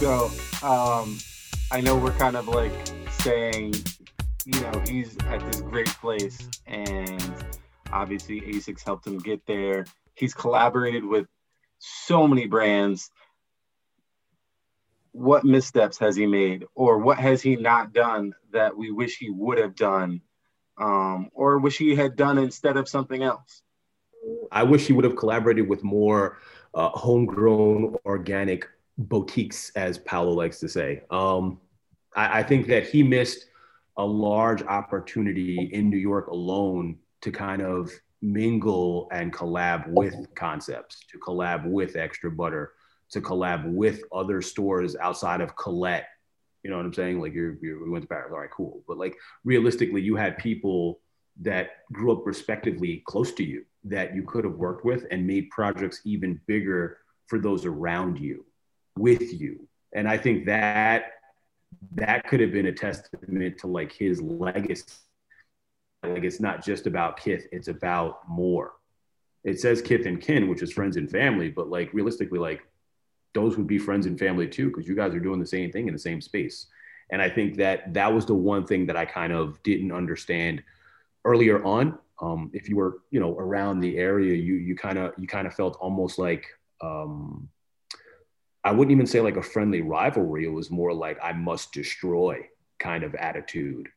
So um, I know we're kind of like saying, you know, he's at this great place, and obviously Asics helped him get there. He's collaborated with so many brands. What missteps has he made, or what has he not done that we wish he would have done, um, or wish he had done instead of something else? I wish he would have collaborated with more uh, homegrown, organic boutiques, as Paolo likes to say. Um, I, I, think that he missed a large opportunity in New York alone to kind of mingle and collab with concepts, to collab with Extra Butter, to collab with other stores outside of Colette. You know what I'm saying? Like you're, you're we went to Paris, all right, cool. But like realistically, you had people that grew up respectively close to you that you could have worked with and made projects even bigger for those around you with you. And I think that that could have been a testament to like his legacy. Like it's not just about Kith, it's about more. It says Kith and kin, which is friends and family, but like realistically, like those would be friends and family too, because you guys are doing the same thing in the same space. And I think that that was the one thing that I kind of didn't understand earlier on. Um, if you were, you know, around the area, you you kind of you kind of felt almost like um, I wouldn't even say like a friendly rivalry. It was more like I must destroy kind of attitude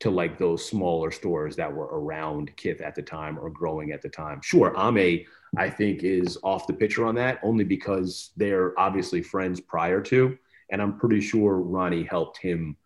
to like those smaller stores that were around Kith at the time or growing at the time. Sure, Aimé, I think, is off the picture on that only because they're obviously friends prior to. And I'm pretty sure Ronnie helped him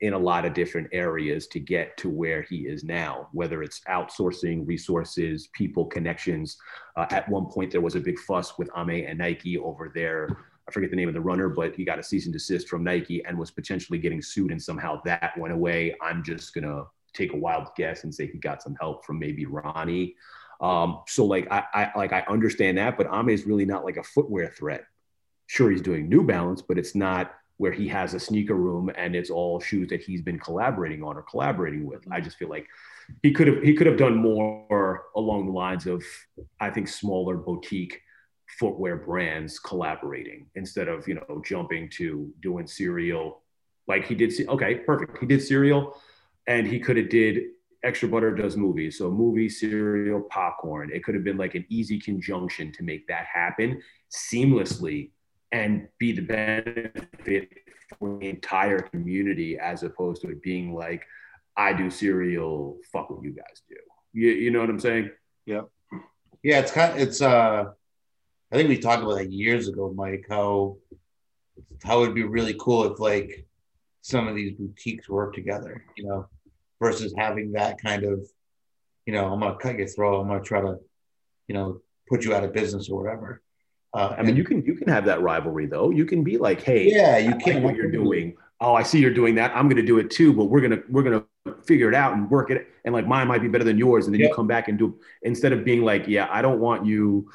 in a lot of different areas to get to where he is now, whether it's outsourcing resources, people, connections. Uh, at one point, there was a big fuss with Aimé and Nike over their forget the name of the runner, but he got a cease and desist from Nike and was potentially getting sued, and somehow that went away. I'm just gonna take a wild guess and say he got some help from maybe Ronnie. Um, so like I, I like I understand that, but Aimé is really not like a footwear threat. Sure, he's doing New Balance, but it's not where he has a sneaker room and it's all shoes that he's been collaborating on or collaborating with. I just feel like he could have he could have done more along the lines of I think smaller boutique footwear brands collaborating instead of you know jumping to doing cereal. Like he did okay perfect. He did cereal and he could have did extra butter does movies. So movie cereal popcorn. It could have been like an easy conjunction to make that happen seamlessly and be the benefit for the entire community as opposed to it being like i do cereal fuck what you guys do. You, you know what i'm saying? Yeah yeah it's kind of, it's uh I think we talked about that years ago, Mike. How how it'd be really cool if like some of these boutiques work together, you know, versus having that kind of, you know, I'm gonna cut your throat. I'm gonna try to, you know, put you out of business or whatever. Uh, I mean, you can you can have that rivalry though. You can be like, hey, yeah, you can like what you're doing. Oh, I see you're doing that. I'm gonna do it too, but we're gonna we're gonna figure it out and work it. And like mine might be better than yours, and then yep. you come back and do instead of being like, yeah, I don't want you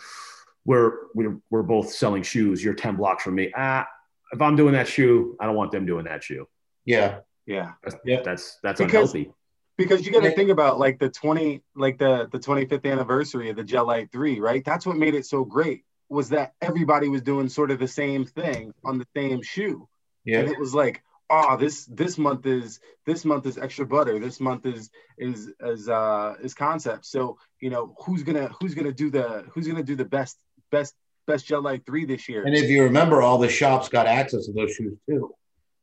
we're, we're, we're both selling shoes. You're 10 blocks from me. Ah, if I'm doing that shoe, I don't want them doing that shoe. Yeah. Yeah. That's, yeah. that's, that's because, unhealthy. Because you got to think about like the 20, like the, the 25th anniversary of the Gel-Lyte 3, right? That's what made it so great was that everybody was doing sort of the same thing on the same shoe. Yeah. And it was like, oh this this month is this month is extra butter this month is is is uh is concept so you know who's gonna who's gonna do the who's gonna do the best best best Gel-Lyte three this year. And if you remember, all the shops got access to those shoes too.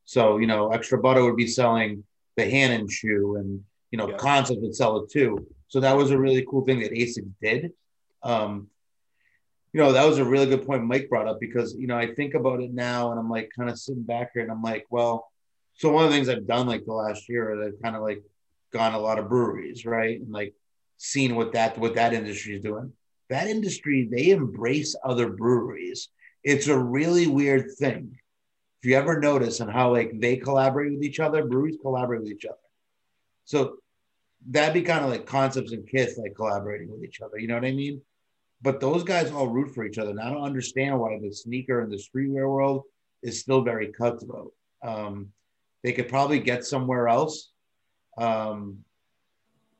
So you know, Extra Butter would be selling the Hanon shoe, and you know, yeah. Concept would sell it too. So that was a really cool thing that ASIC did. Um, you know, that was a really good point Mike brought up because you know I think about it now, and I'm like kind of sitting back here, and I'm like, well, so one of the things I've done like the last year is I've kind of like gone a lot of breweries, right, and like seen what that what that industry is doing that industry, they embrace other breweries. It's a really weird thing. If you ever notice and how like they collaborate with each other, breweries collaborate with each other. So that'd be kind of like concepts and Kith like collaborating with each other. You know what I mean? But those guys all root for each other. And I don't understand why the sneaker and the streetwear world is still very cutthroat. Um, they could probably get somewhere else. Um,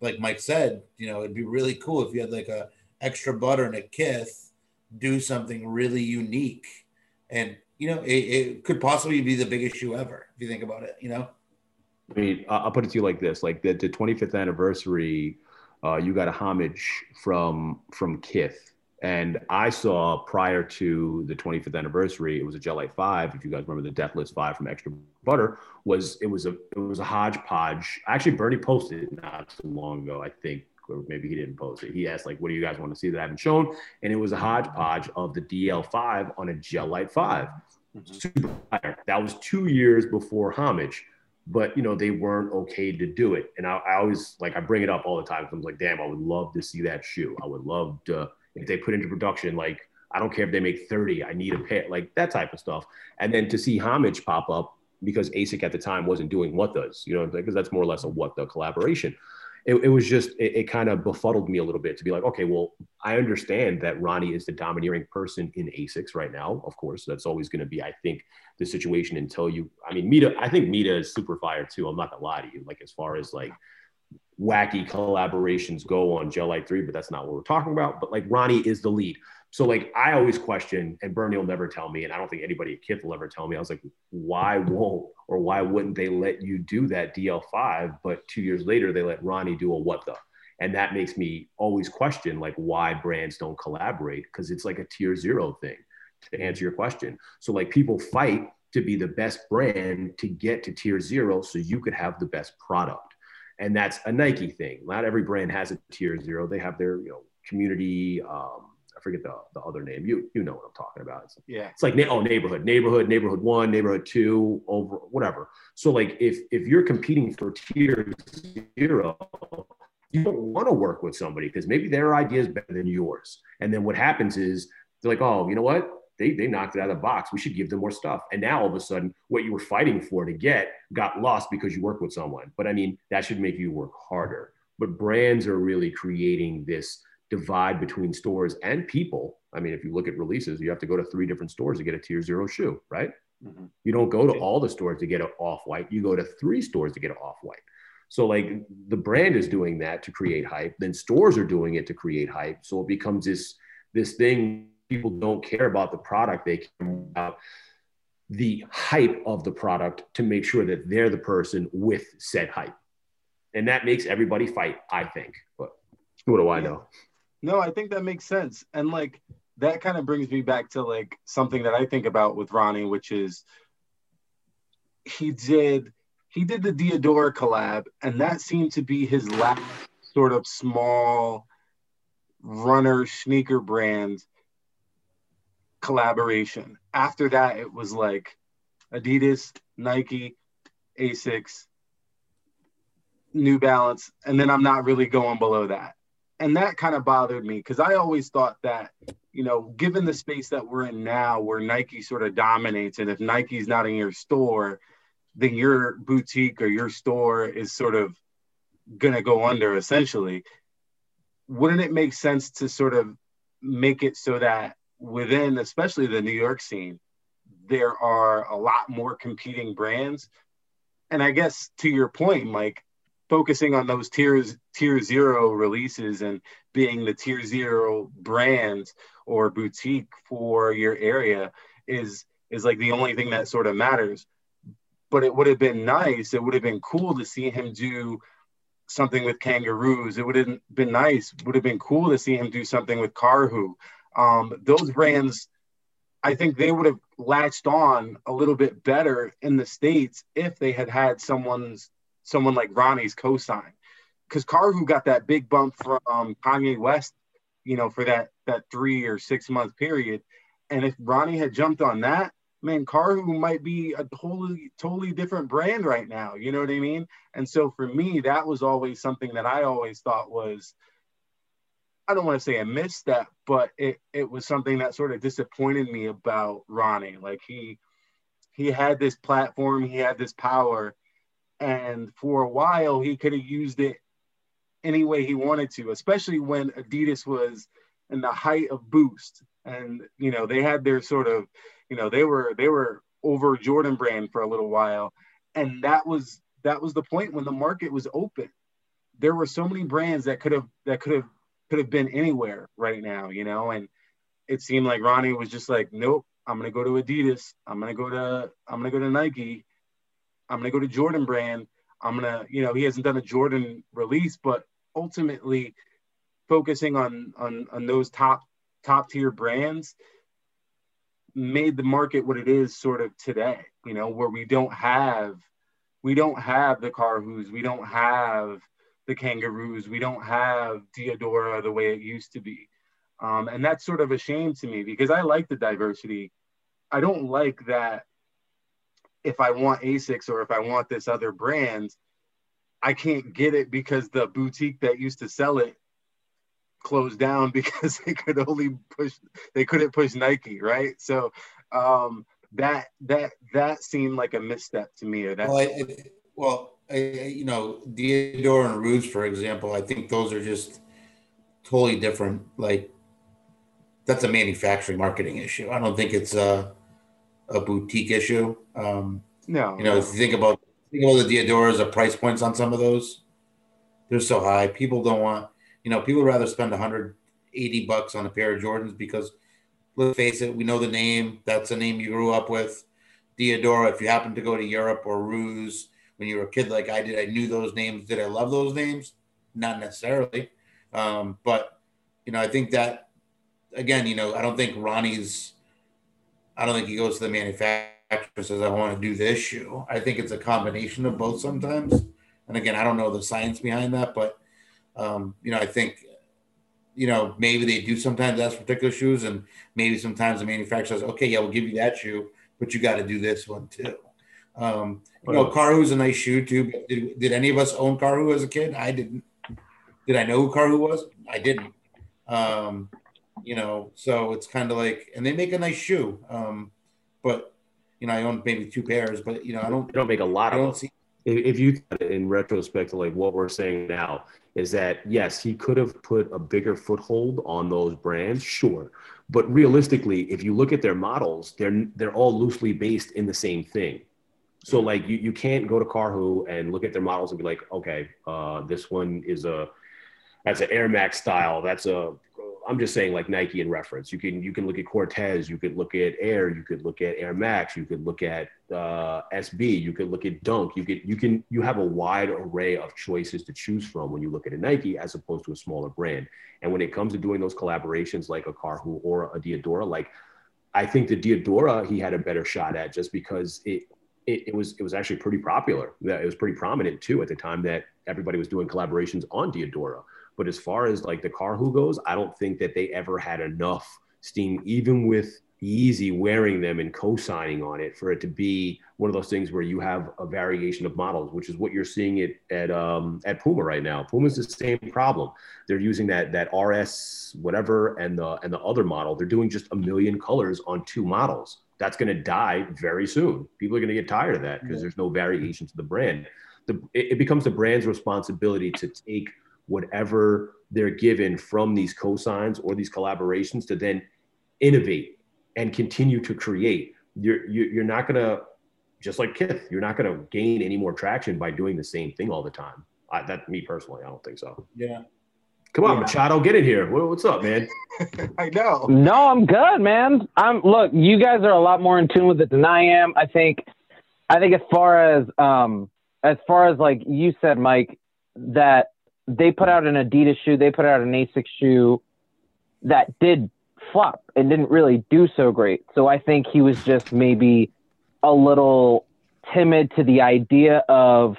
like Mike said, you know, it'd be really cool if you had like a extra butter and a kith do something really unique and you know, it, it could possibly be the biggest shoe ever if you think about it. You know. I mean, I'll put it to you like this: like the, the 25th anniversary, uh, you got a homage from from Kith, and I saw prior to the 25th anniversary, it was a Gel 5. If you guys remember the Deathless Five from Extra Butter, was it was a it was a hodgepodge. Actually, Bernie posted it not too long ago, I think, or maybe he didn't post it. He asked like, "What do you guys want to see that I haven't shown?" And it was a hodgepodge of the DL5 on a Gel Lyte 5. Mm-hmm. Super fire. That was two years before homage but you know they weren't okay to do it and I, I, always like i bring it up all the time i'm like damn i would love to see that shoe i would love to if they put into production like i don't care if they make 30 i need a pair like that type of stuff and then to see homage pop up because asic at the time wasn't doing what does you know because that's more or less a what the collaboration it, it was just it, it kind of befuddled me a little bit to be like okay well i understand that ronnie is the domineering person in asics right now of course that's always going to be i think the situation until you i mean mita i think mita is super fire too i'm not gonna lie to you like as far as like wacky collaborations go on Gel Lyte 3, but that's not what we're talking about. But like Ronnie is the lead. So like I always question, and Bernie will never tell me, and I don't think anybody at Kith will ever tell me. I was like, why won't or why wouldn't they let you do that DL5? But two years later, they let Ronnie do a what the. And that makes me always question like why brands don't collaborate because it's like a tier zero thing to answer your question. So like people fight to be the best brand to get to tier zero so you could have the best product. And that's a Nike thing. Not every brand has a tier zero. They have their, you know, community, um, forget the, the other name. You you know what I'm talking about. It's, yeah. It's like oh neighborhood, neighborhood, neighborhood one, neighborhood two, over whatever. So like if if you're competing for tier zero, you don't want to work with somebody because maybe their idea is better than yours. And then what happens is they're like, oh, you know what? They, they knocked it out of the box. We should give them more stuff. And now all of a sudden, what you were fighting for to get got lost because you work with someone. But I mean, that should make you work harder. But brands are really creating this divide between stores and people. I mean, if you look at releases, you have to go to three different stores to get a tier zero shoe, right? Mm-hmm. You don't go to all the stores to get an off white. You go to three stores to get an off white. So like the brand is doing that to create hype. Then stores are doing it to create hype. So it becomes this this thing. People don't care about the product; they care about the hype of the product to make sure that they're the person with said hype, and that makes everybody fight. I think, but what do I know? No, I think that makes sense. And like that kind of brings me back to like something that I think about with Ronnie, which is he did he did the Diadora collab, and that seemed to be his last sort of small runner sneaker brand collaboration. After that, it was like Adidas, Nike, Asics, New Balance, and then I'm not really going below that and that kind of bothered me because I always thought that, you know, given the space that we're in now, where Nike sort of dominates, and if Nike's not in your store, then your boutique or your store is sort of going to go under essentially. Wouldn't it make sense to sort of make it so that within, especially the New York scene, there are a lot more competing brands? And I guess to your point, Mike, focusing on those tiers tier zero releases and being the tier zero brand or boutique for your area is is like the only thing that sort of matters. But it would have been nice it would have been cool to see him do something with kangaroos. It would have been nice would have been cool to see him do something with karhu. Um, those brands i think they would have latched on a little bit better in the states if they had had someone's someone like Ronnie's cosign. Because Karhu got that big bump from um, Kanye West, you know, for that that three or six month period. And if Ronnie had jumped on that, man, Karhu might be a totally totally different brand right now. You know what I mean? And so for me, that was always something that I always thought was. I don't want to say a misstep, but it, it was something that sort of disappointed me about Ronnie. Like he he had this platform, he had this power, and for a while, he could have used it any way he wanted to, especially when Adidas was in the height of boost. And, you know, they had their sort of, you know, they were, they were over Jordan brand for a little while. And that was, that was the point when the market was open. There were so many brands that could have, that could have, could have been anywhere right now, you know, and it seemed like Ronnie was just like, nope, I'm gonna go to Adidas. I'm gonna go to I'm gonna go to Nike. I'm gonna go to Jordan brand. I'm gonna, you know, he hasn't done a Jordan release, but ultimately focusing on on on those top top tier brands made the market what it is sort of today, you know, where we don't have we don't have the Karhus, we don't have the kangaroos, we don't have Diadora the way it used to be. Um, and that's sort of a shame to me because I like the diversity. I don't like that if I want Asics or if I want this other brand, I can't get it because the boutique that used to sell it closed down because they could only push they couldn't push Nike, right? So um, that that that seemed like a misstep to me. That well, well I, you know, Diadora and Roos, for example, I think those are just totally different. Like that's a manufacturing marketing issue. I don't think it's a a boutique issue. Um, no, you know, no. if you think about think about the Diadoras, the price points on some of those, they're so high. People don't want, you know, people rather spend 180 bucks on a pair of Jordans because let's face it, we know the name. That's a name you grew up with. Diadora, if you happen to go to Europe or Roos when you were a kid like I did, I knew those names. Did I love those names? Not necessarily. Um, but, you know, I think that, again, you know, I don't think Ronnie's, I don't think he goes to the manufacturer and says, I want to do this shoe. I think it's a combination of both sometimes. And again, I don't know the science behind that, but, um, you know, I think you know, maybe they do sometimes ask for particular shoes, and maybe sometimes the manufacturer says, okay, yeah, we'll give you that shoe, but you got to do this one too. Um, you know, Karhu's a nice shoe too. But did, did any of us own Karhu as a kid? I didn't. Did I know who Karhu was? I didn't. Um, you know, so it's kind of like, and they make a nice shoe. Um, but you know, I own maybe two pairs, but you know, I don't. They don't make a lot I of don't them. see. if you in retrospect to like what we're saying now is that yes he could have put a bigger foothold on those brands sure but realistically if you look at their models they're they're all loosely based in the same thing so like you, you can't go to Karhu and look at their models and be like okay uh, this one is a that's an Air Max style that's a I'm just saying like Nike in reference. You can you can look at Cortez, you could look at Air, you could look at Air Max, you could look at uh, SB, you could look at Dunk. You could you can you have a wide array of choices to choose from when you look at a Nike as opposed to a smaller brand. And when it comes to doing those collaborations like a Karhu or a Diadora, like I think the Diadora he had a better shot at just because it it, it, was it was actually pretty popular. It was pretty prominent too at the time that everybody was doing collaborations on Diadora. But as far as like the Karhu goes, I don't think that they ever had enough steam, even with Yeezy wearing them and co-signing on it, for it to be one of those things where you have a variation of models, which is what you're seeing it at um, at Puma right now. Puma's the same problem. They're using that that RS whatever and the and the other model. They're doing just a million colors on two models. That's going to die very soon. People are going to get tired of that because there's no variation to the brand. The, it, it becomes the brand's responsibility to take whatever they're given from these cosigns or these collaborations to then innovate and continue to create. You're you're not gonna just like Kith, you're not gonna gain any more traction by doing the same thing all the time. I, that me personally, I don't think so. Yeah. Come on, Yeah. Machado, get in here. What, what's up, man? I know. No, I'm good, man. I'm look. You guys are a lot more in tune with it than I am. I think. I think as far as um as far as like you said, Mike, that they put out an Adidas shoe, they put out an Asics shoe that did flop and didn't really do so great. So I think he was just maybe a little timid to the idea of,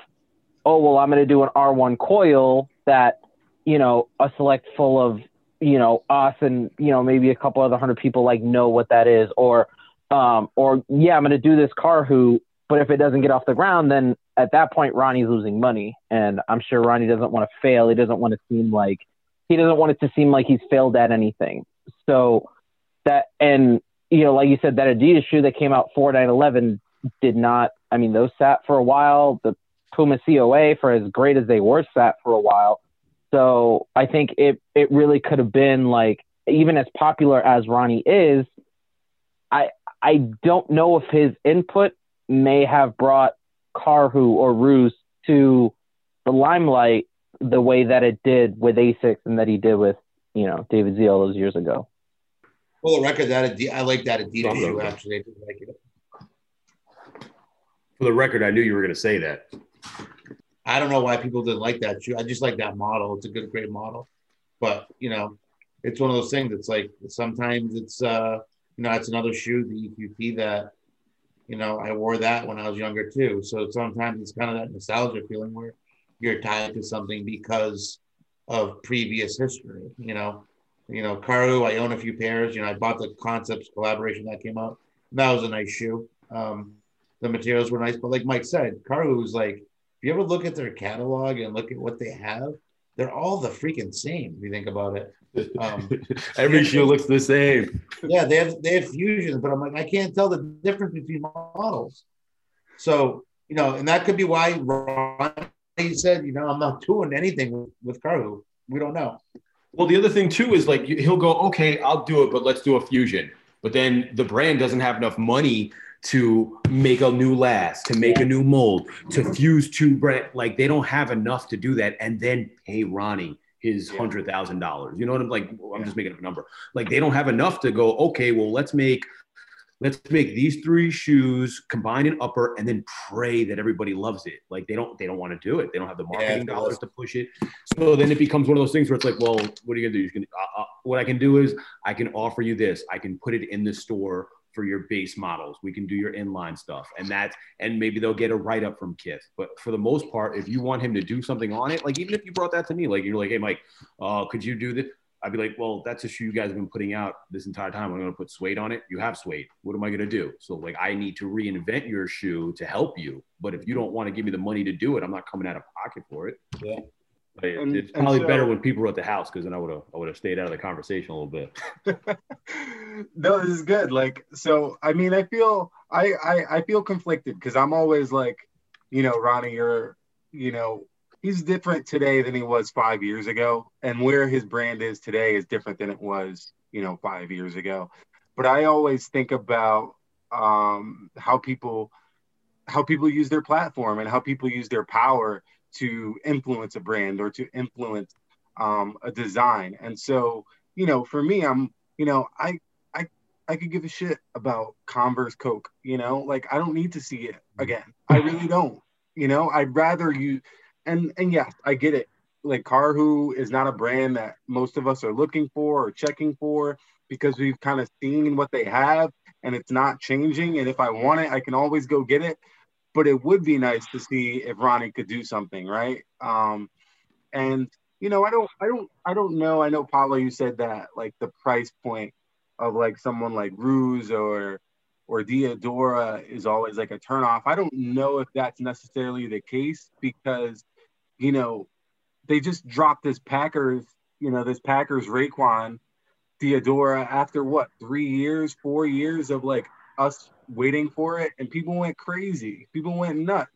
oh well, I'm going to do an R1 coil that you know a select full of you know us and you know maybe a couple other hundred people like know what that is or um or yeah i'm going to do this Karhu but if it doesn't get off the ground then at that point ronnie's losing money and i'm sure ronnie doesn't want to fail. He doesn't want to seem like he doesn't want it to seem like he's failed at anything. So that and you know like you said that adidas shoe that came out 4 9 11 did not i mean those sat for a while. The puma coa for as great as they were sat for a while. So I think it it really could have been like even as popular as Ronnie is, I I don't know if his input may have brought Karhu or Roos to the limelight the way that it did with Asics and that he did with you know David Z all those years ago. For the record, that Adi- I like that Adidas shoe actually. I just like it. For the record, I knew you were going to say that. I don't know why people didn't like that shoe. I just like that model. It's a good, great model. But you know, it's one of those things. It's like sometimes it's uh, you know, it's another shoe, the EQT that, you know, I wore that when I was younger too. So sometimes it's kind of that nostalgia feeling where you're tied to something because of previous history. You know, you know, Karhu, I own a few pairs. You know, I bought the Concepts collaboration that came out. That was a nice shoe. Um, the materials were nice, but like Mike said, Karhu was like, if you ever look at their catalog and look at what they have, they're all the freaking same. If you think about it, um, every shoe looks the same. Yeah, they have they have fusions, but I'm like, I can't tell the difference between models. So you know, and that could be why Ronnie said, you know, I'm not doing anything with, with Karhu. We don't know. Well, the other thing too is like he'll go, okay, I'll do it, but let's do a fusion. But then the brand doesn't have enough money to make a new last, to make a new mold, to fuse two brand. Like they don't have enough to do that, and then pay Ronnie his hundred thousand dollars. You know what I'm like? I'm just making up a number. Like they don't have enough to go. Okay, well let's make let's make these three shoes combine an upper and then pray that everybody loves it like they don't they don't want to do it they don't have the marketing yeah, dollars to push it so then it becomes one of those things where it's like well what are you gonna do you can uh, uh, what i can do is i can offer you this i can put it in the store for your base models we can do your inline stuff and that's and maybe they'll get a write-up from kith but for the most part if you want him to do something on it like even if you brought that to me like you're like hey mike uh, could you do this I'd be like, well, that's a shoe you guys have been putting out this entire time. I'm going to put suede on it. You have suede. What am I going to do? So, like, I need to reinvent your shoe to help you. But if you don't want to give me the money to do it, I'm not coming out of pocket for it. Yeah. But and, it's probably so, better when people were at the house because then I would have I would have stayed out of the conversation a little bit. no, this is good. Like, so I mean, I feel I I, I feel conflicted because I'm always like, you know, Ronnie, you're, you know, he's different today than he was five years ago, and where his brand is today is different than it was, you know, five years ago. But I always think about um, how people how people use their platform and how people use their power to influence a brand or to influence um, a design. And so, you know, for me, I'm, you know, I I I could give a shit about Converse Coke. You know, like I don't need to see it again. I really don't. You know, I'd rather you and and yes, I get it. Like Karhu is not a brand that most of us are looking for or checking for because we've kind of seen what they have and it's not changing. And if I want it, I can always go get it. But it would be nice to see if Ronnie could do something, right? Um, and you know, I don't, I don't, I don't know. I know Paulo, you said that like the price point of like someone like Roos or or Diadora is always like a turnoff. I don't know if that's necessarily the case because you know, they just dropped this Packers, you know, this Packers Raekwon Diadora after what, three years, four years of like us waiting for it, and people went crazy. People went nuts.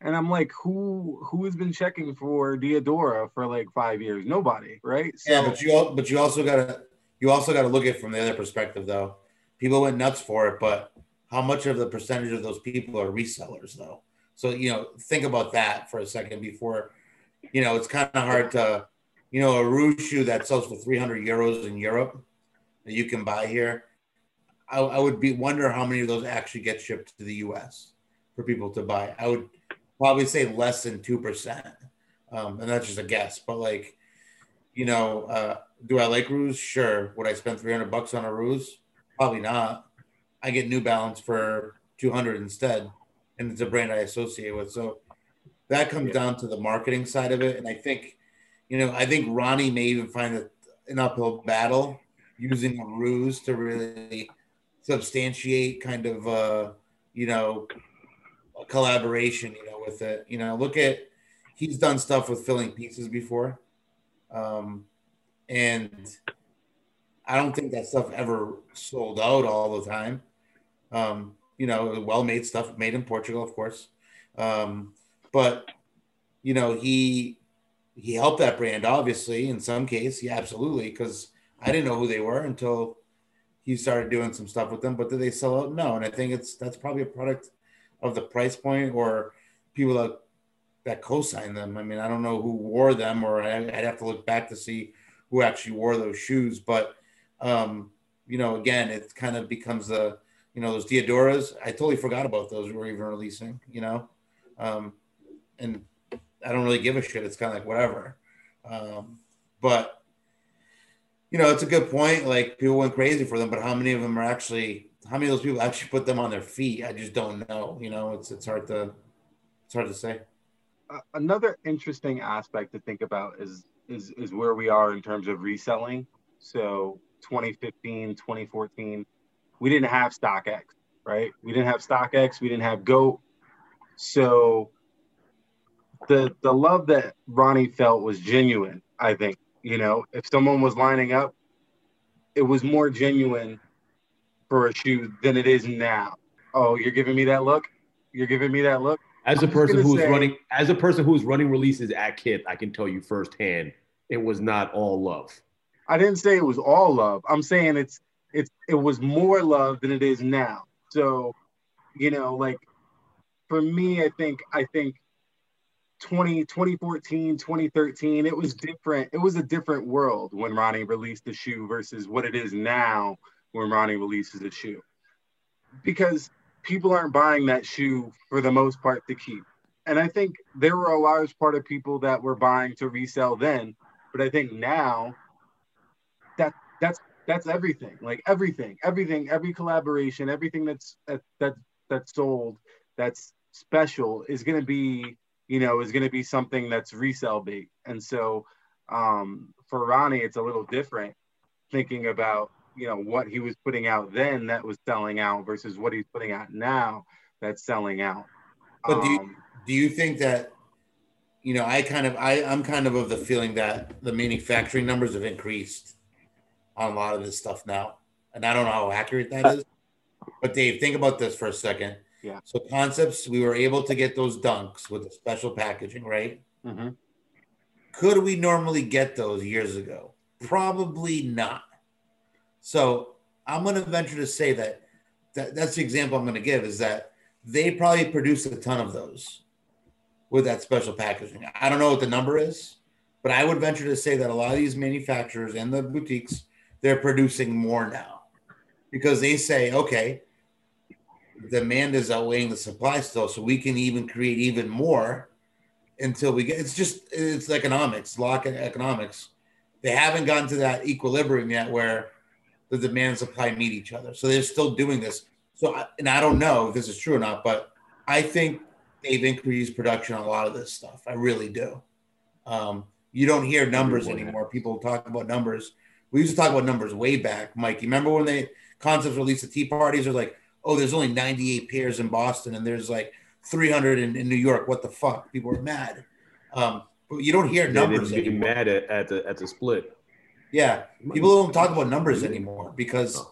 And I'm like, who who has been checking for Diadora for like five years? Nobody, right? So, yeah, but you but you also gotta you also gotta look at it from the other perspective though. People went nuts for it, but how much of the percentage of those people are resellers though? So you know, think about that for a second before you know, it's kind of hard to, you know, a shoe that sells for 300 euros in Europe that you can buy here. I, I would be wonder how many of those actually get shipped to the U.S. for people to buy. I would probably say less than two percent, um, and that's just a guess. But like, you know, uh, do I like Roos? Sure. Would I spend 300 bucks on a Roos? Probably not. I get New Balance for 200 instead, and it's a brand I associate with. So that comes yeah. down to the marketing side of it. And I think, you know, I think Ronnie may even find it an uphill battle using a Roos to really substantiate kind of, uh, you know, a collaboration, you know, with it. You know, look at, he's done stuff with filling pieces before. Um, and I don't think that stuff ever sold out all the time. Um, you know, well made stuff made in Portugal, of course. Um, but you know he he helped that brand obviously in some case yeah absolutely because i didn't know who they were until he started doing some stuff with them but did they sell out no and i think it's that's probably a product of the price point or people that that co-sign them i mean i don't know who wore them or i'd have to look back to see who actually wore those shoes but um you know, again, it kind of becomes the, you know, those Diadoras. I totally forgot about those. Were even releasing, you know, um, and I don't really give a shit. It's kind of like whatever. Um, but you know, it's a good point. Like people went crazy for them, but how many of them are actually? How many of those people actually put them on their feet? I just don't know. You know, it's it's hard to it's hard to say. Another interesting aspect to think about is is is where we are in terms of reselling. So 2015, 2014, we didn't have StockX, right? We didn't have StockX, we didn't have Goat. So the the love that Ronnie felt was genuine, I think. You know, if someone was lining up, it was more genuine for a shoe than it is now. Oh, you're giving me that look? You're giving me that look? As a person who's say, running as a person who's running releases at Kith, I can tell you firsthand, it was not all love. I didn't say it was all love. I'm saying it's it's it was more love than it is now. So, you know, like for me, I think I think 20, 2014, 2013, it was different. It was a different world when Ronnie released the shoe versus what it is now when Ronnie releases a shoe. Because people aren't buying that shoe for the most part to keep. And I think there were a large part of people that were buying to resell then, but I think now that that's that's everything. Like everything, everything, every collaboration, everything that's that that that's sold that's special is going to be you know is going to be something that's resell bait. And so um, for Ronnie, it's a little different thinking about you know what he was putting out then that was selling out versus what he's putting out now that's selling out. But do you, um, do you think that you know I kind of I I'm kind of of the feeling that the manufacturing numbers have increased on a lot of this stuff now. And I don't know how accurate that is. But Dave, think about this for a second. Yeah. So concepts, we were able to get those dunks with the special packaging, right? Mm-hmm. Could we normally get those years ago? Probably not. So I'm going to venture to say that, that that's the example I'm going to give is that they probably produced a ton of those with that special packaging. I don't know what the number is, but I would venture to say that a lot of these manufacturers and the boutiques they're producing more now because they say, okay, demand is outweighing the supply still, so we can even create even more until we get. It's just it's economics, lock economics. They haven't gotten to that equilibrium yet where the demand and supply meet each other. So they're still doing this. So, and I don't know if this is true or not, but I think they've increased production on a lot of this stuff. I really do. Um, you don't hear numbers anymore. People talk about numbers we used to talk about numbers way back, Mike. You remember when they concepts released the tea parties? They're like, oh, there's only 98 pairs in Boston and there's like 300 in, in New York. What the fuck? People are mad. Um, but you don't hear numbers they anymore. mad at, at the at the split. Yeah, people don't talk about numbers anymore because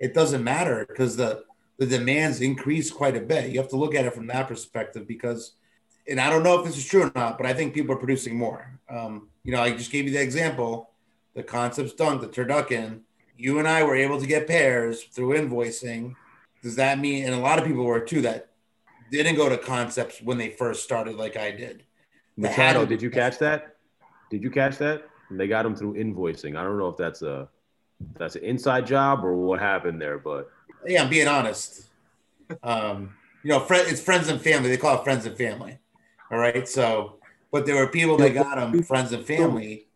it doesn't matter because the the demands increase quite a bit. You have to look at it from that perspective because, and I don't know if this is true or not, but I think people are producing more. Um, you know, I just gave you the example the concepts dunk, the Turdunken, you and I were able to get pairs through invoicing. Does that mean, and a lot of people were too, that didn't go to concepts when they first started like I did. Machado, did you catch that? Did you catch that? And they got them through invoicing. I don't know if that's a that's an inside job or what happened there, but yeah, I'm being honest. Um, you know, friend, it's friends and family. They call it friends and family. All right. So, but there were people that got them friends and family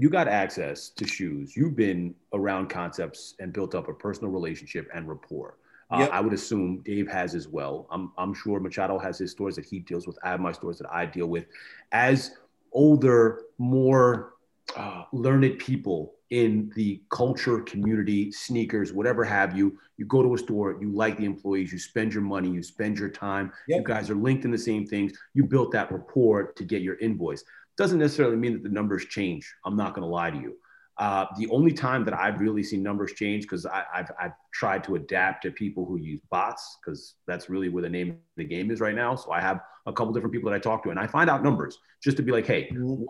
you got access to shoes. You've been around concepts and built up a personal relationship and rapport. Uh, yep. I would assume Dave has as well. I'm, I'm sure Machado has his stores that he deals with. I have my stores that I deal with. As older, more uh, learned people in the culture, community, sneakers, whatever have you, you go to a store, you like the employees, you spend your money, you spend your time. Yep. You guys are linked in the same things. You built that rapport to get your invoice. Doesn't necessarily mean that the numbers change. I'm not going to lie to you. Uh, the only time that I've really seen numbers change because I've, I've tried to adapt to people who use bots because that's really where the name of the game is right now. So I have a couple different people that I talk to and I find out numbers just to be like, hey, mm-hmm.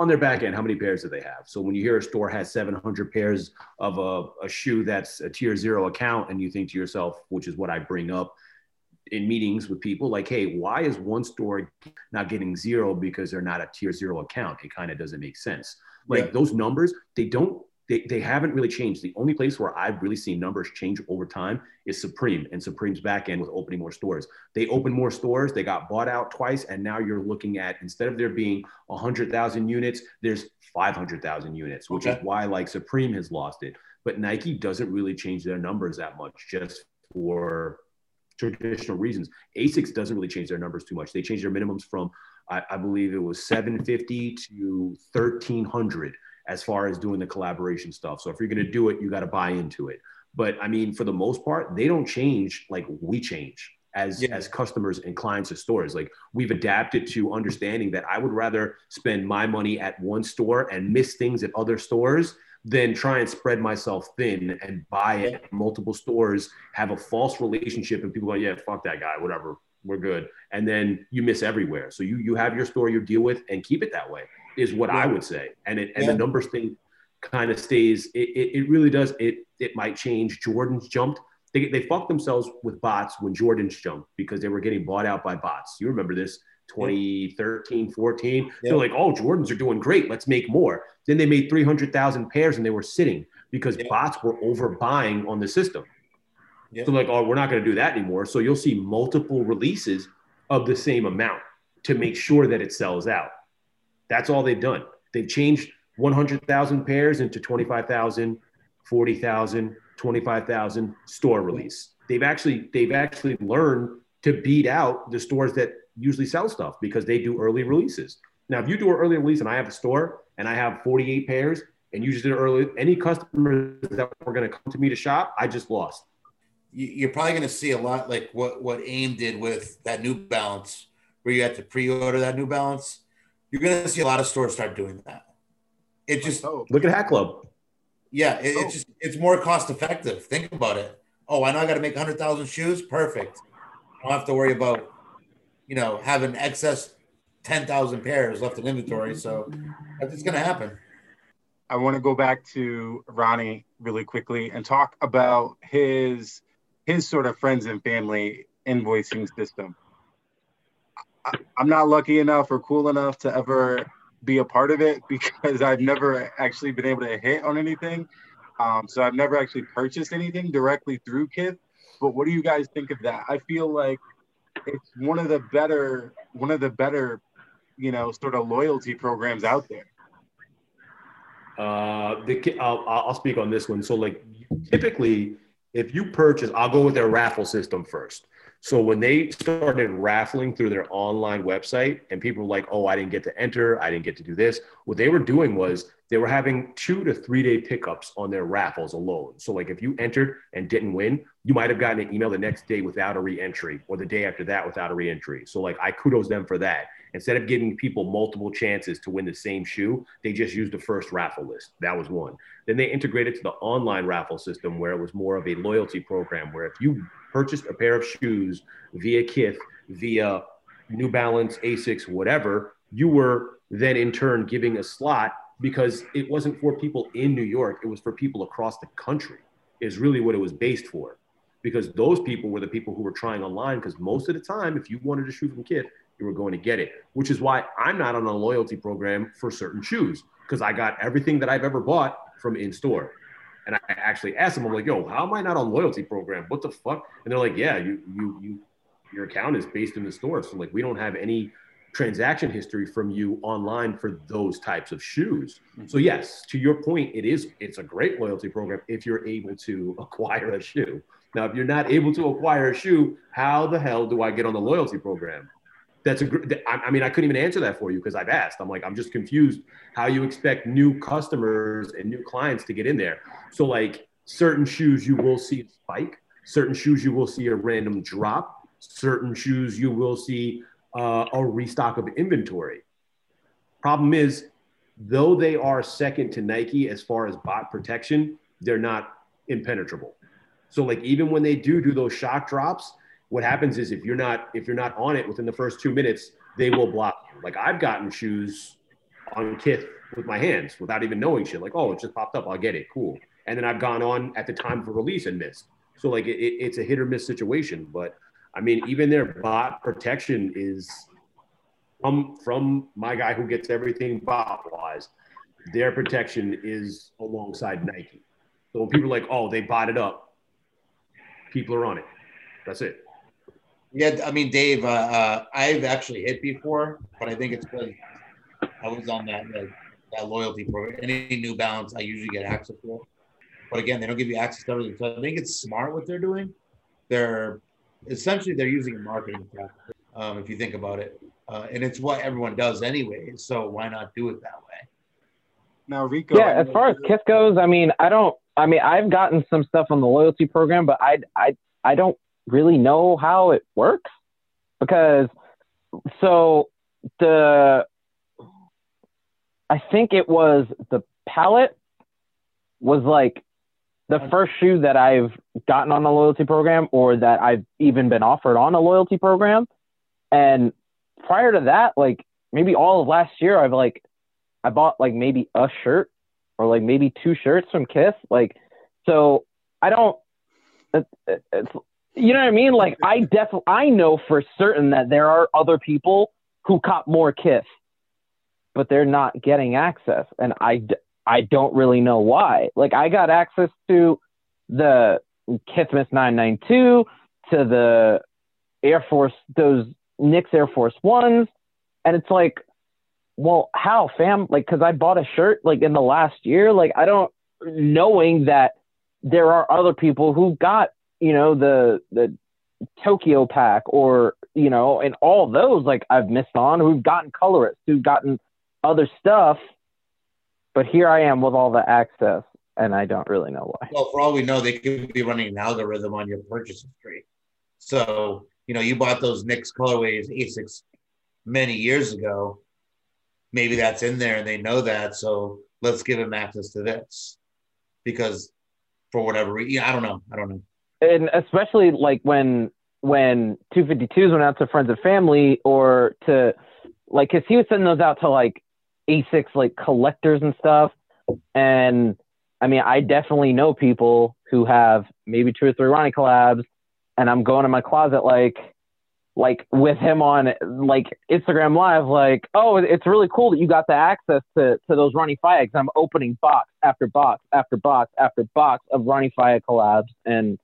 on their back end, how many pairs do they have? So when you hear a store has 700 pairs of a, a shoe that's a tier zero account, and you think to yourself, which is what I bring up, in meetings with people like, hey, why is one store not getting zero because they're not a tier zero account? It kind of doesn't make sense. Like yeah. those numbers, they don't they, they haven't really changed. The only place where I've really seen numbers change over time is Supreme and Supreme's back end with opening more stores. They opened more stores, they got bought out twice, and now you're looking at instead of there being 100,000 units, there's 500,000 units, which okay. is why like Supreme has lost it. But Nike doesn't really change their numbers that much just for traditional reasons. Asics doesn't really change their numbers too much. They change their minimums from, I, I believe it was 750 to 1300 as far as doing the collaboration stuff. So if you're going to do it, you got to buy into it. But I mean, for the most part, they don't change like we change as yeah. as customers and clients of stores. Like we've adapted to understanding that I would rather spend my money at one store and miss things at other stores than try and spread myself thin and buy it at multiple stores, have a false relationship, and people go, yeah, fuck that guy, whatever, we're good. And then you miss everywhere. So you you have your store you deal with and keep it that way is what yeah. I would say. And it and yeah. the numbers thing kind of stays. It, it, it, really does. It it might change. Jordan's jumped. They, they fucked themselves with bots when Jordan's jumped because they were getting bought out by bots. You remember this 2013, 14. Yeah. They're like, oh, Jordans are doing great. Let's make more. Then they made 300,000 pairs and they were sitting because bots were overbuying on the system. So like, oh, we're not going to do that anymore. So you'll see multiple releases of the same amount to make sure that it sells out. That's all they've done. They've changed 100,000 pairs into 25,000, 40,000, 25,000 store release. They've actually they've actually learned to beat out the stores that usually sell stuff because they do early releases. Now, if you do an early release and I have a store and I have 48 pairs and you just did it early, any customers that were going to come to me to shop, I just lost. You're probably going to see a lot like what what Aimé did with that New Balance, where you had to pre-order that New Balance you're going to see a lot of stores start doing that. It just oh. look at Hat Club. Yeah, it, oh. it's just it's more cost effective. Think about it. Oh, I know I got to make hundred thousand shoes. Perfect. I don't have to worry about you know having excess ten thousand pairs left in inventory. So it's going to happen. I want to go back to Ronnie really quickly and talk about his his sort of friends and family invoicing system. I'm not lucky enough or cool enough to ever be a part of it because I've never actually been able to hit on anything. Um, so I've never actually purchased anything directly through Kith. But what do you guys think of that? I feel like it's one of the better, one of the better, you know, sort of loyalty programs out there. Uh, the I'll, I'll speak on this one. So like typically, if you purchase, I'll go with their raffle system first. So when they started raffling through their online website and people were like, oh, I didn't get to enter, I didn't get to do this, what they were doing was they were having two to three day pickups on their raffles alone. So, like if you entered and didn't win, you might have gotten an email the next day without a re-entry or the day after that without a re-entry. So, like I kudos them for that. Instead of giving people multiple chances to win the same shoe, they just used the first raffle list. That was one. Then they integrated to the online raffle system where it was more of a loyalty program where if you purchased a pair of shoes via Kith, via New Balance, Asics, whatever, you were then in turn giving a slot because it wasn't for people in New York, it was for people across the country, is really what it was based for. Because those people were the people who were trying online. Because most of the time, if you wanted a shoe from Kith, you were going to get it, which is why I'm not on a loyalty program for certain shoes because I got everything that I've ever bought from in store. And I actually asked them, I'm like, yo, how am I not on loyalty program? What the fuck? And they're like, yeah, you, you, you, your account is based in the store. So like, we don't have any transaction history from you online for those types of shoes. Mm-hmm. So yes, to your point, it is, it's a great loyalty program if you're able to acquire a shoe. Now, if you're not able to acquire a shoe, how the hell do I get on the loyalty program? That's a I mean, I couldn't even answer that for you because I've asked. I'm like, I'm just confused how you expect new customers and new clients to get in there. So, like, certain shoes you will see a spike, certain shoes you will see a random drop, certain shoes you will see uh, a restock of inventory. Problem is, though they are second to Nike as far as bot protection, they're not impenetrable. So, like, even when they do do those shock drops, what happens is if you're not if you're not on it within the first two minutes, they will block you. Like I've gotten shoes on Kith with my hands without even knowing shit. Like, oh, it just popped up. I'll get it. Cool. And then I've gone on at the time for release and missed. So like it, it's a hit or miss situation. But I mean, even their bot protection is from from my guy who gets everything bot wise. their protection is alongside Nike. So when people are like, oh, they bought it up, people are on it. That's it. Yeah, I mean, Dave, uh, uh, I've actually hit before, but I think it's because I was on that like, that loyalty program. Any New Balance, I usually get access to. But again, they don't give you access to everything. So I think it's smart what they're doing. They're essentially they're using a marketing tactic, um, if you think about it, uh, and it's what everyone does anyway. So why not do it that way? Now, Rico. Yeah, as far as Kith goes, I mean, I don't. I mean, I've gotten some stuff on the loyalty program, but I, I, I don't really know how it works because so the I think it was the palette was like the first shoe that I've gotten on a loyalty program or that I've even been offered on a loyalty program. And prior to that, like maybe all of last year, I've like, I bought like maybe a shirt or like maybe two shirts from Kith. Like, so I don't, it, it's, you know what I mean? Like I definitely, I know for certain that there are other people who cop more Kith, but they're not getting access. And I, I don't really know why. Like I got access to the Kithmas 992, to the Air Force, those Knicks Air Force Ones. And it's like, well, how fam? Like, cause I bought a shirt like in the last year. Like I don't, knowing that there are other people who got you know the the Tokyo pack or you know and all those like I've missed on who've gotten colorists who've gotten other stuff but here I am with all the access and I don't really know why. Well, for all we know, they could be running an algorithm on your purchase history. So, you know, you bought those Knicks colorways ASICs many years ago. Maybe that's in there and they know that. So let's give them access to this because for whatever reason, I don't know. I don't know and especially like when when 252s went out to friends and family or to like because he was sending those out to like asics like collectors and stuff and i mean i definitely know people who have maybe two or three ronnie collabs and i'm going in my closet like like with him on like Instagram Live, like, oh, it's really cool that you got the access to, to those Ronnie Fieg. I'm opening box after box after box after box of Ronnie Fieg collabs, and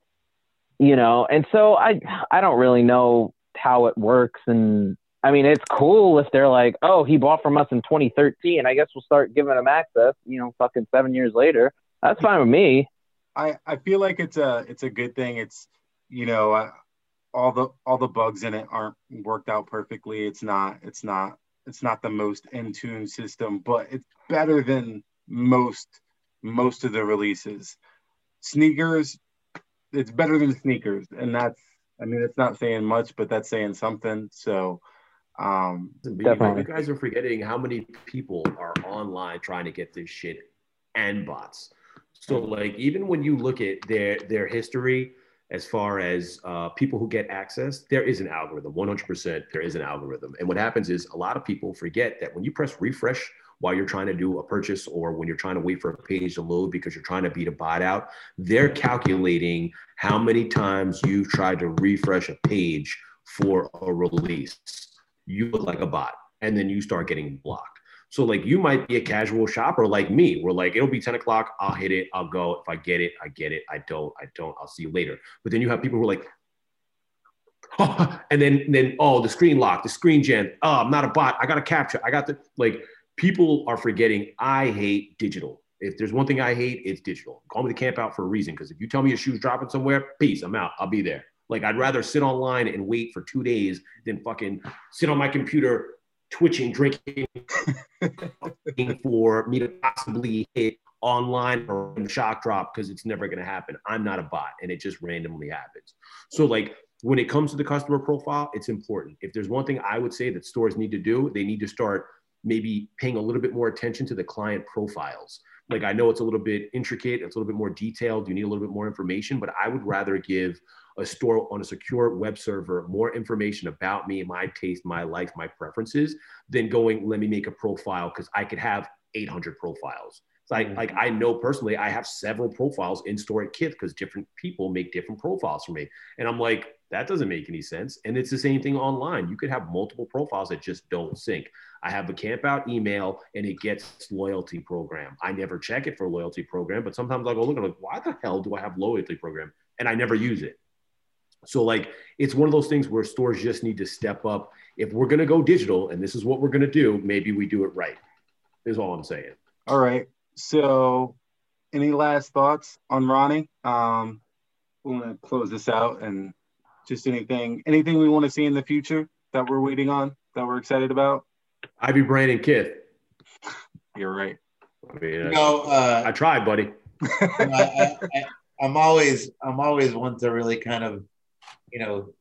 you know, and so I I don't really know how it works and I mean it's cool if they're like, oh, he bought from us in 2013, I guess we'll start giving him access, you know, fucking 7 years later. That's fine with me. I I feel like it's a it's a good thing. It's you know, uh, all the all the bugs in it aren't worked out perfectly. It's not it's not it's not the most in tune system, but it's better than most most of the releases. Sneakers it's better than sneakers, and that's I mean it's not saying much, but that's saying something. So um, Definitely. you guys are forgetting how many people are online trying to get this shit and bots. So like even when you look at their their history as far as uh, people who get access, there is an algorithm. 100% there is an algorithm. And what happens is a lot of people forget that when you press refresh while you're trying to do a purchase or when you're trying to wait for a page to load because you're trying to beat a bot out, they're calculating how many times you've tried to refresh a page for a release. You look like a bot and then you start getting blocked. So like you might be a casual shopper like me, where like it'll be 10 o'clock, I'll hit it, I'll go. If I get it, I get it. I don't, I don't, I'll see you later. But then you have people who are like, and then then oh the screen lock, the screen gen. Oh, I'm not a bot. I got a captcha. I got the like people are forgetting I hate digital. If there's one thing I hate, it's digital. Call me the camp out for a reason. Because if you tell me your shoe's dropping somewhere, peace, I'm out. I'll be there. Like I'd rather sit online and wait for two days than fucking sit on my computer twitching, drinking for me to possibly hit online or shock drop because it's never going to happen. I'm not a bot and it just randomly happens. So like when it comes to the customer profile, it's important. If there's one thing I would say that stores need to do, they need to start maybe paying a little bit more attention to the client profiles. Like I know it's a little bit intricate, it's a little bit more detailed, you need a little bit more information, but I would rather give a store on a secure web server more information about me, my taste, my life, my preferences than going, let me make a profile because I could have 800 profiles. I, mm-hmm. like I know personally, I have several profiles in store at Kith because different people make different profiles for me. And I'm like, That doesn't make any sense. And it's the same thing online. You could have multiple profiles that just don't sync. I have a camp out email and it gets loyalty program. I never check it for loyalty program, but sometimes I go look at like, why the hell do I have loyalty program? And I never use it. So like it's one of those things where stores just need to step up. If we're gonna go digital and this is what we're gonna do, maybe we do it right. Is all I'm saying. All right. So any last thoughts on Ronnie? Um, we're gonna close this out and just anything anything we want to see in the future that we're waiting on that we're excited about. Ivy Brandon Kith. You're right. I mean, you know, uh, I tried, buddy. I, am always, I'm always one to really kind of, you know,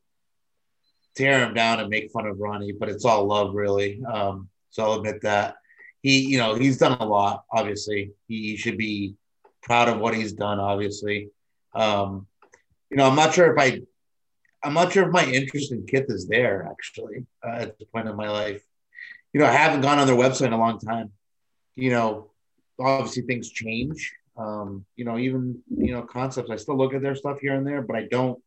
tear him down and make fun of Ronnie, but it's all love, really. Um, so I'll admit that he, you know, he's done a lot. Obviously, he should be proud of what he's done. Obviously, um, you know, I'm not sure if I, I'm not sure if my interest in Kith is there actually uh, at the point of my life you know, I haven't gone on their website in a long time. You know, obviously things change. Um, you know, even you know concepts. I still look at their stuff here and there, but I don't.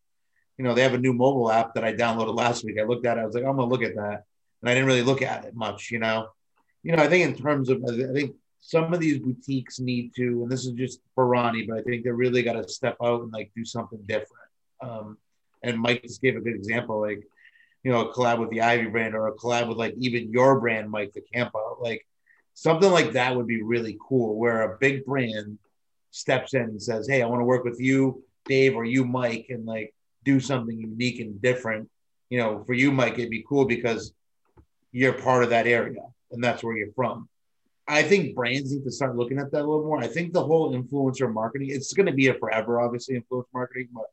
You know, they have a new mobile app that I downloaded last week. I looked at it. I was like, I'm gonna look at that, and I didn't really look at it much. You know, you know, I think in terms of, I think some of these boutiques need to, and this is just for Ronnie, but I think they really got to step out and like do something different. Um, and Mike just gave a good example. Like, you know, a collab with the Ivy brand or a collab with like even your brand, Mike the Campo. Like something like that would be really cool where a big brand steps in and says, Hey, I want to work with you, Dave, or you, Mike, and like do something unique and different. You know, for you, Mike, it'd be cool because you're part of that area and that's where you're from. I think brands need to start looking at that a little more. I think the whole influencer marketing, it's going to be a forever, obviously, influencer marketing, but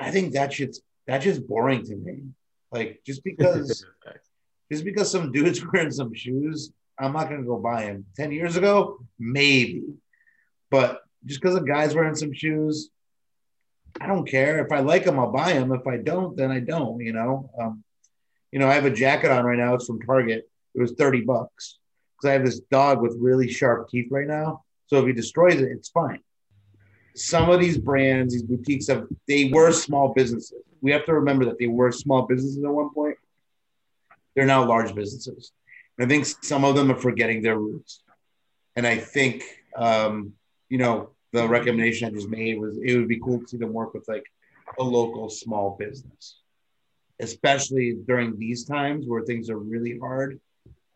I think that shit's that's just boring to me. Like just because just because some dude's wearing some shoes, I'm not gonna go buy him. Ten years ago, maybe, but just because a guy's wearing some shoes, I don't care. If I like them, I'll buy them. If I don't, then I don't. You know, um, you know, I have a jacket on right now. It's from Target. It was thirty bucks because I have this dog with really sharp teeth right now. So if he destroys it, it's fine some of these brands, these boutiques have they were small businesses. We have to remember that they were small businesses at one point. They're now large businesses. And I think some of them are forgetting their roots. And I think um, you know, the recommendation I just made was it would be cool to see them work with like a local small business. Especially during these times where things are really hard.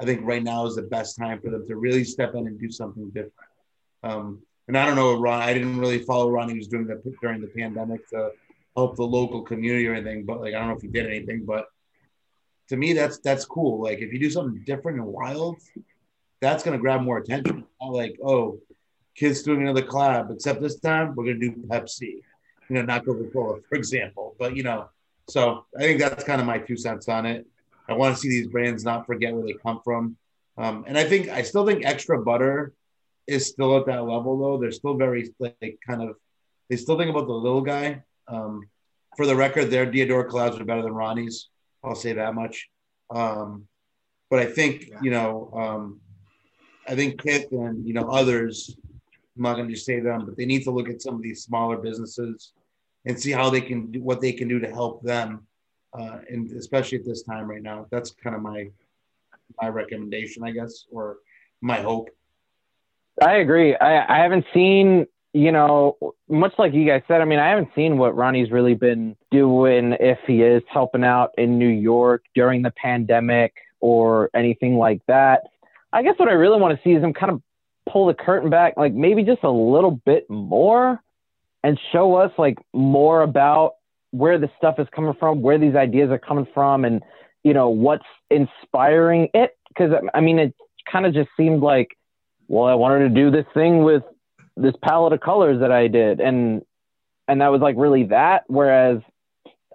I think right now is the best time for them to really step in and do something different. Um, and I don't know Ron. I didn't really follow Ron. He was doing that during the pandemic to help the local community or anything. But like, I don't know if he did anything. But to me, that's that's cool. Like, if you do something different and wild, that's gonna grab more attention. Like, oh, Kith's doing another collab, except this time we're gonna do Pepsi. You know, not Coca Cola, for example. But you know, so I think that's kind of my two cents on it. I want to see these brands not forget where they come from. Um, and I think I still think extra butter is still at that level though. They're still very like kind of they still think about the little guy. Um, for the record, their Diadora collabs are better than Ronnie's. I'll say that much. Um, but I think you know, um, I think Kith and you know others. I'm not going to just say them, but they need to look at some of these smaller businesses and see how they can do what they can do to help them, uh, and especially at this time right now. That's kind of my my recommendation, I guess, or my hope. I agree. I, I haven't seen, you know, much like you guys said, I mean, I haven't seen what Ronnie's really been doing if he is helping out in New York during the pandemic or anything like that. I guess what I really want to see is him kind of pull the curtain back, like maybe just a little bit more and show us like more about where the stuff is coming from, where these ideas are coming from, and, you know, what's inspiring it. Cause I mean, it kind of just seemed like, well, I wanted to do this thing with this palette of colors that I did, and and that was like really that. Whereas,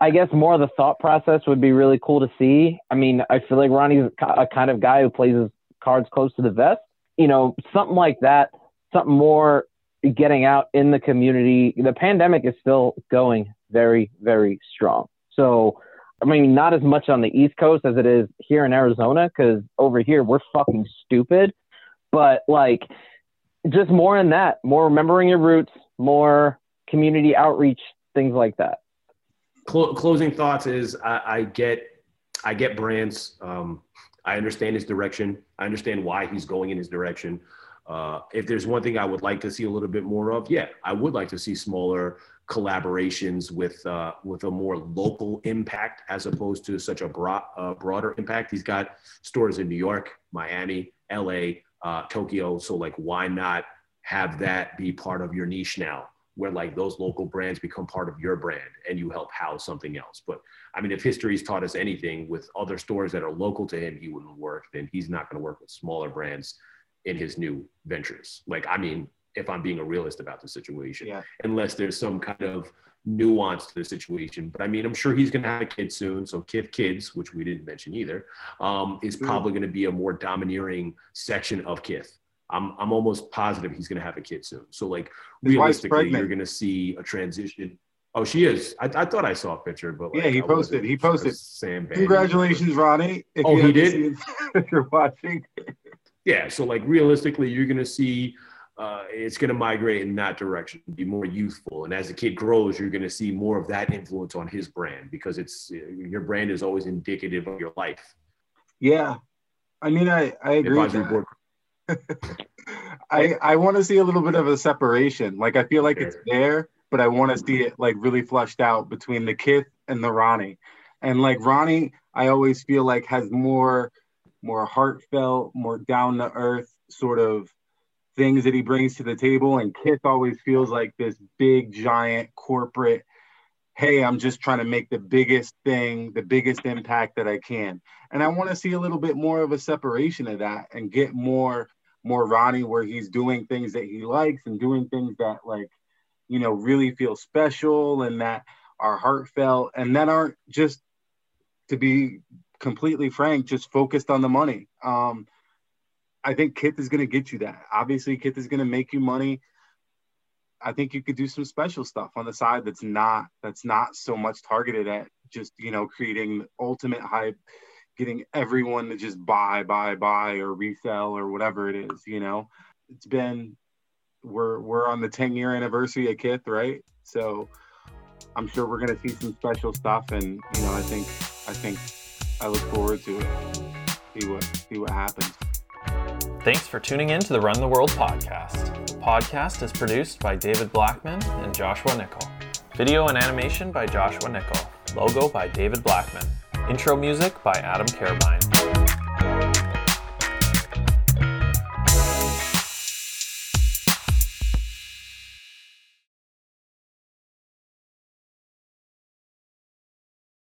I guess more of the thought process would be really cool to see. I mean, I feel like Ronnie's a kind of guy who plays his cards close to the vest. You know, something like that, something more getting out in the community. The pandemic is still going very, very strong. So, I mean, not as much on the East Coast as it is here in Arizona, because over here we're fucking stupid but like just more in that, more remembering your roots, more community outreach, things like that. cl- closing thoughts is I, I, get I get brands. Um, I understand his direction. I understand why he's going in his direction. Uh, if there's one thing I would like to see a little bit more of, yeah, I would like to see smaller collaborations with uh, with a more local impact as opposed to such a broad, uh, broader impact. He's got stores in New York, Miami, LA, uh, Tokyo. So like, why not have that be part of your niche now? Where like those local brands become part of your brand and you help house something else. But I mean, if history's taught us anything with other stores that are local to him, he wouldn't work. Then he's not going to work with smaller brands in his new ventures. Like, I mean, if I'm being a realist about the situation, yeah. unless there's some kind of nuance to the situation. But I mean, I'm sure he's going to have a kid soon. So Kith Kids, which we didn't mention either, um, is probably going to be a more domineering section of Kith. I'm, I'm almost positive he's going to have a kid soon. So like His realistically, you're going to see a transition. Oh, she is. I, I thought I saw a picture, but like, yeah, he posted. He posted. Sam. Congratulations, Ronnie. If oh, he did. if you're watching. Yeah. So like realistically, you're gonna see uh, it's gonna migrate in that direction, be more youthful, and as the kid grows, you're gonna see more of that influence on his brand because it's your brand is always indicative of your life. Yeah, I mean, I I agree. I I want to see a little bit of a separation. Like I feel like it's there, but I want to see it like really flushed out between the kid and the Ronnie. And like Ronnie, I always feel like has more more heartfelt, more down to earth sort of things that he brings to the table. And Kith always feels like this big, giant corporate, hey, I'm just trying to make the biggest thing, the biggest impact that I can. And I want to see a little bit more of a separation of that and get more, more Ronnie where he's doing things that he likes and doing things that like, you know, really feel special and that are heartfelt and that aren't just to be completely frank, just focused on the money. Um, I think Kith is going to get you that. Obviously, Kith is going to make you money. I think you could do some special stuff on the side that's not that's not so much targeted at just you know creating ultimate hype, getting everyone to just buy, buy, buy, or resell or whatever it is. You know, it's been we're we're on the 10 year anniversary of Kith, right? So I'm sure we're gonna see some special stuff, and you know, I think I think I look forward to it. See what see what happens. Thanks for tuning in to the Run the World podcast. The podcast is produced by David Blackman and Joshua Nickel. Video and animation by Joshua Nickel. Logo by David Blackman. Intro music by Adam Carabine.